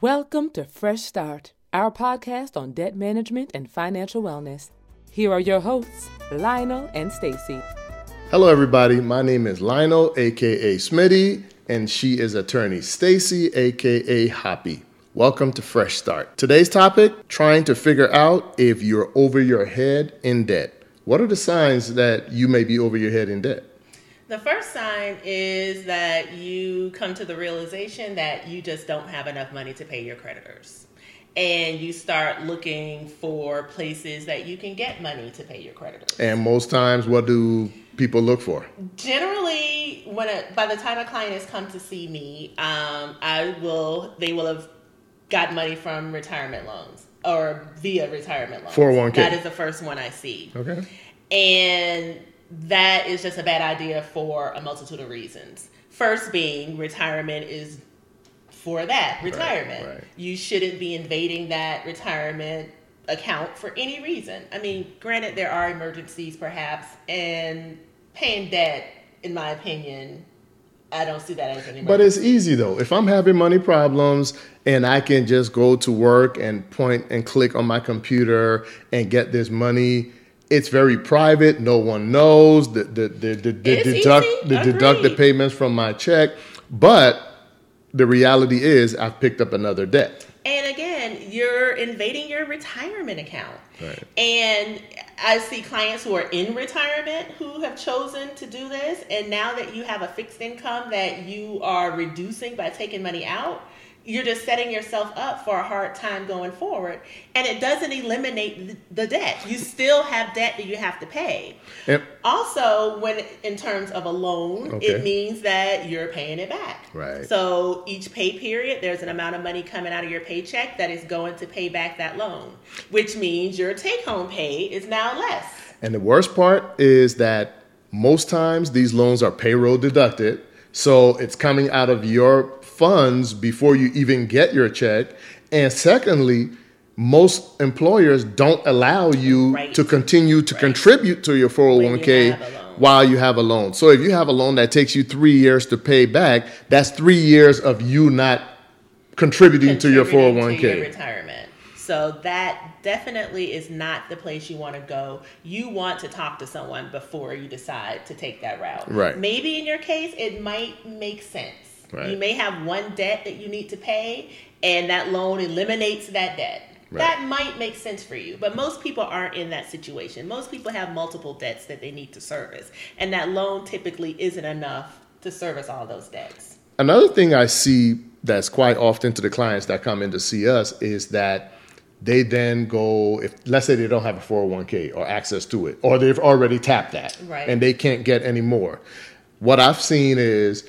Welcome to Fresh Start, our podcast on debt management and financial wellness. Here are your hosts, Lionel and Stacy. Hello, everybody. My name is Lionel, aka Smitty, and she is attorney Stacy, aka Hoppy. Welcome to Fresh Start. Today's topic trying to figure out if you're over your head in debt. What are the signs that you may be over your head in debt? The first sign is that you come to the realization that you just don't have enough money to pay your creditors. And you start looking for places that you can get money to pay your creditors. And most times, what do people look for? Generally, when a, by the time a client has come to see me, um, I will they will have got money from retirement loans or via retirement loans. 401k. That is the first one I see. Okay. And that is just a bad idea for a multitude of reasons. First, being retirement is for that retirement. right. You shouldn't be invading that retirement account for any reason. I mean, granted, there are emergencies perhaps, and paying debt, in my opinion, I don't see that as an emergency. But it's easy though. If I'm having money problems and I can just go to work and point and click on my computer and get this money, it's very private. No one knows. The the the, the, the deduct the deduct the payments from my check. But the reality is I've picked up another debt. And again, you're invading your retirement account. Right. And I see clients who are in retirement who have chosen to do this. And now that you have a fixed income that you are reducing by taking money out, you're just setting yourself up for a hard time going forward. And it doesn't eliminate the- debt. You still have debt that you have to pay. And, Also, when in terms of a loan, Okay. it means that you're paying it back. Right. So each pay period, there's an amount of money coming out of your paycheck that is going to pay back that loan, which means your take-home pay is now less. And the worst part is that most times these loans are payroll deducted. So it's coming out of your funds before you even get your check. And secondly, most employers don't allow you Right. to continue to contribute to your 401k have a oh loan. while you have a loan. So if you have a loan that takes you three years to pay back, that's three years of you not contributing, to your 401k. to oh your retirement. So that definitely is not the place you want to go. You want to talk to someone before you decide to take that route. Right. Maybe in your case, it might make sense. Right. You may have one debt that you need to pay, and that loan eliminates that debt. Right. That might make sense for you, but most people aren't in that situation. Most people have multiple debts that they need to service, and that loan typically isn't enough to service all those debts. Another thing I see that's quite often to the clients that come in to see us is that they then go if let's say they don't have a 401k or access to it or they've already tapped that Right. and they can't get any more. What I've seen is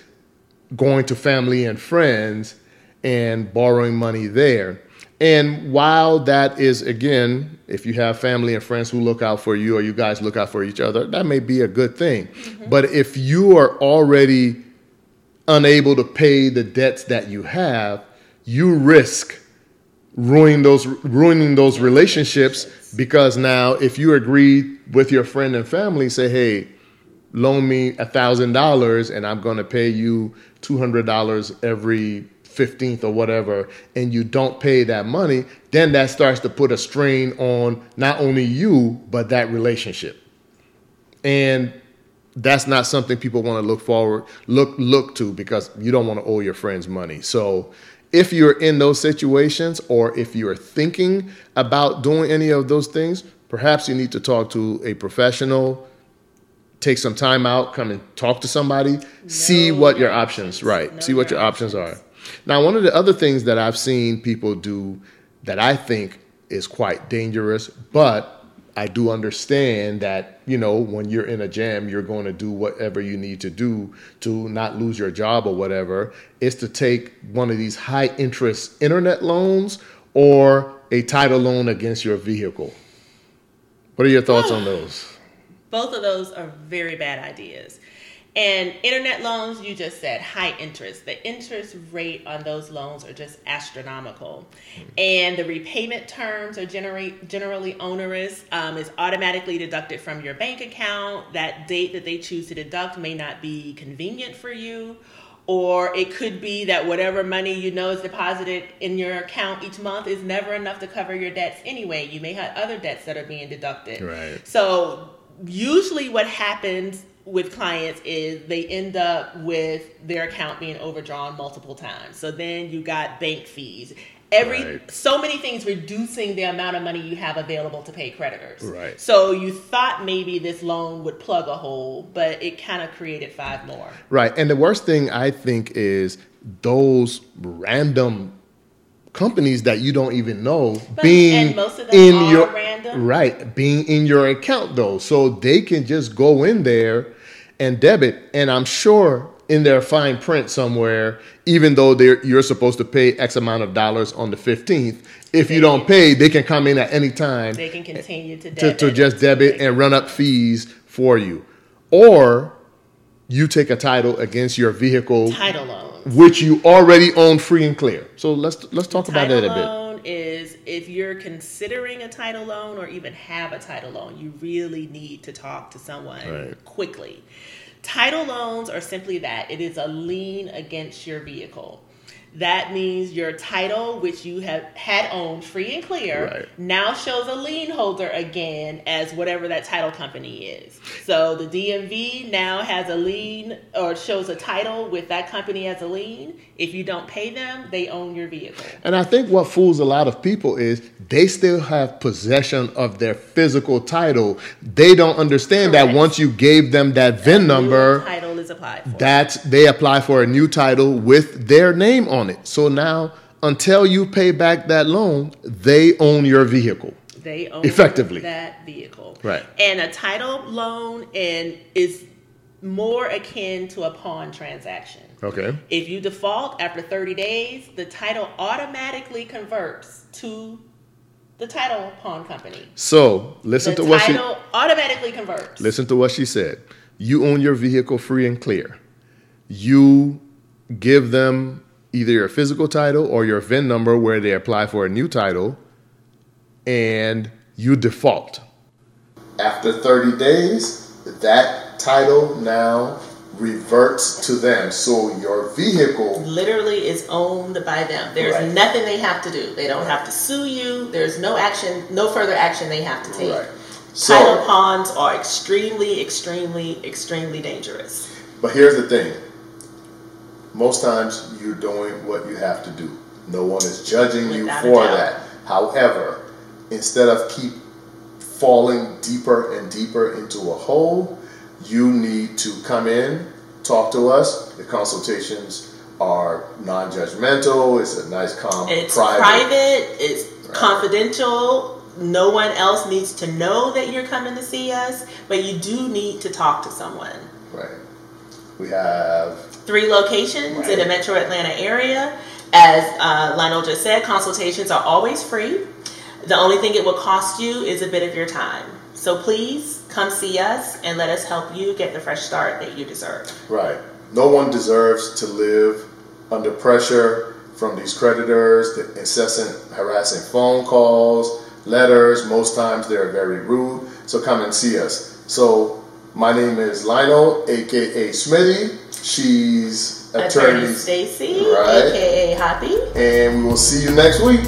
going to family and friends and borrowing money there. And while that is again, if you have family and friends who look out for you or you guys look out for each other, that may be a good thing. Mm-hmm. But if you are already unable to pay the debts that you have, you risk ruining those ruining those relationships because now if you agree with your friend and family, say, hey, loan me a thousand dollars and I'm gonna pay you two hundred dollars every 15th or whatever, and you don't pay that money, then that starts to put a strain on not only you, but that relationship. And that's not something people want to look forward look look to because you don't want to owe your friends money. So if you're in those situations or if you're thinking about doing any of those things, perhaps you need to talk to a professional, take some time out, come and talk to somebody, see what your options, options. right? Know see what your your options are. Now, one of the other things that I've seen people do that I think is quite dangerous, but I do understand that, you know, when you're in a jam, you're going to do whatever you need to do to not lose your job or whatever, is to take one of these high interest internet loans or a title loan against your vehicle. What are your thoughts on those? Both of those are very bad ideas. And internet loans, you just said high interest. The interest rate on those loans are just astronomical. And the repayment terms are generate, generally onerous. Um, it's automatically deducted from your bank account. That date that they choose to deduct may not be convenient for you. or it could be that whatever money you know is deposited in your account each month is never enough to cover your debts anyway. You may have other debts that are being deducted. Right. So usually what happens with clients is they end up with their account being overdrawn multiple times. So then you got bank fees. Every Right. so many things reducing the amount of money you have available to pay creditors. Right. So you thought maybe this loan would plug a hole, but it kind of created five more. Right. And the worst thing I think is those random companies that you don't even know But- being and most of them in are your random. right being in your account though so they can just go in there and debit and i'm sure in their fine print somewhere even though they're you're supposed to pay x amount of dollars on the 15th if you don't pay they can come in at any time They can continue to to, debit. to just debit and run up fees for you or you take a title against your vehicle title loans. Which you already own free and clear. So let's let's talk about that a bit. loan is if you're considering a title loan or even have a title loan, you really need to talk to someone Right. quickly. Title loans are simply that it is a lien against your vehicle. That means your title, which you have had owned free and clear, Right. now shows a lien holder again as whatever that title company is. So the DMV now has a lien or shows a title with that company as a lien. If you don't pay them, they own your vehicle. And I think what fools a lot of people is they still have possession of their physical title. They don't understand that once you gave them that VIN New number, title is applied for. that's they apply for a new title with their name on it. So now until you pay back that loan, they own your vehicle. they own Effectively. that vehicle. Right. And a title loan and is more akin to a pawn transaction. Okay. If you default after 30 days, the title automatically converts to the title pawn company. So listen the to what she automatically converts. Listen to what she said. You own your vehicle free and clear. You give them either your physical title or your VIN number where they apply for a new title, and you default. After 30 days, that title now reverts to them. So your vehicle Literally is owned by them. There's Right. nothing they have to do. They don't have to sue you. There's no action, no further action they have to take. Right. So- pawns are extremely, extremely, extremely dangerous. But here's the thing. Most times you're doing what you have to do. No one is judging you Without a for that. However, instead of keep falling deeper and deeper into a hole, you need to come in, talk to us. The consultations are non-judgmental. It's a nice, calm, It's private. private, it's confidential. No one else needs to know that you're coming to see us, but you do need to talk to someone. Right. We have Three locations in the metro Atlanta area. As uh, Lionel just said, consultations are always free. The only thing it will cost you is a bit of your time. So please come see us and let us help you get the fresh start that you deserve. Right. No one deserves to live under pressure from these creditors, the incessant harassing phone calls, letters. Most times they're very rude. So come and see us. So my name is Lionel, aka Smitty. She's Attorney attorney, Stacy, Right. aka Hoppy. and we will see you next week.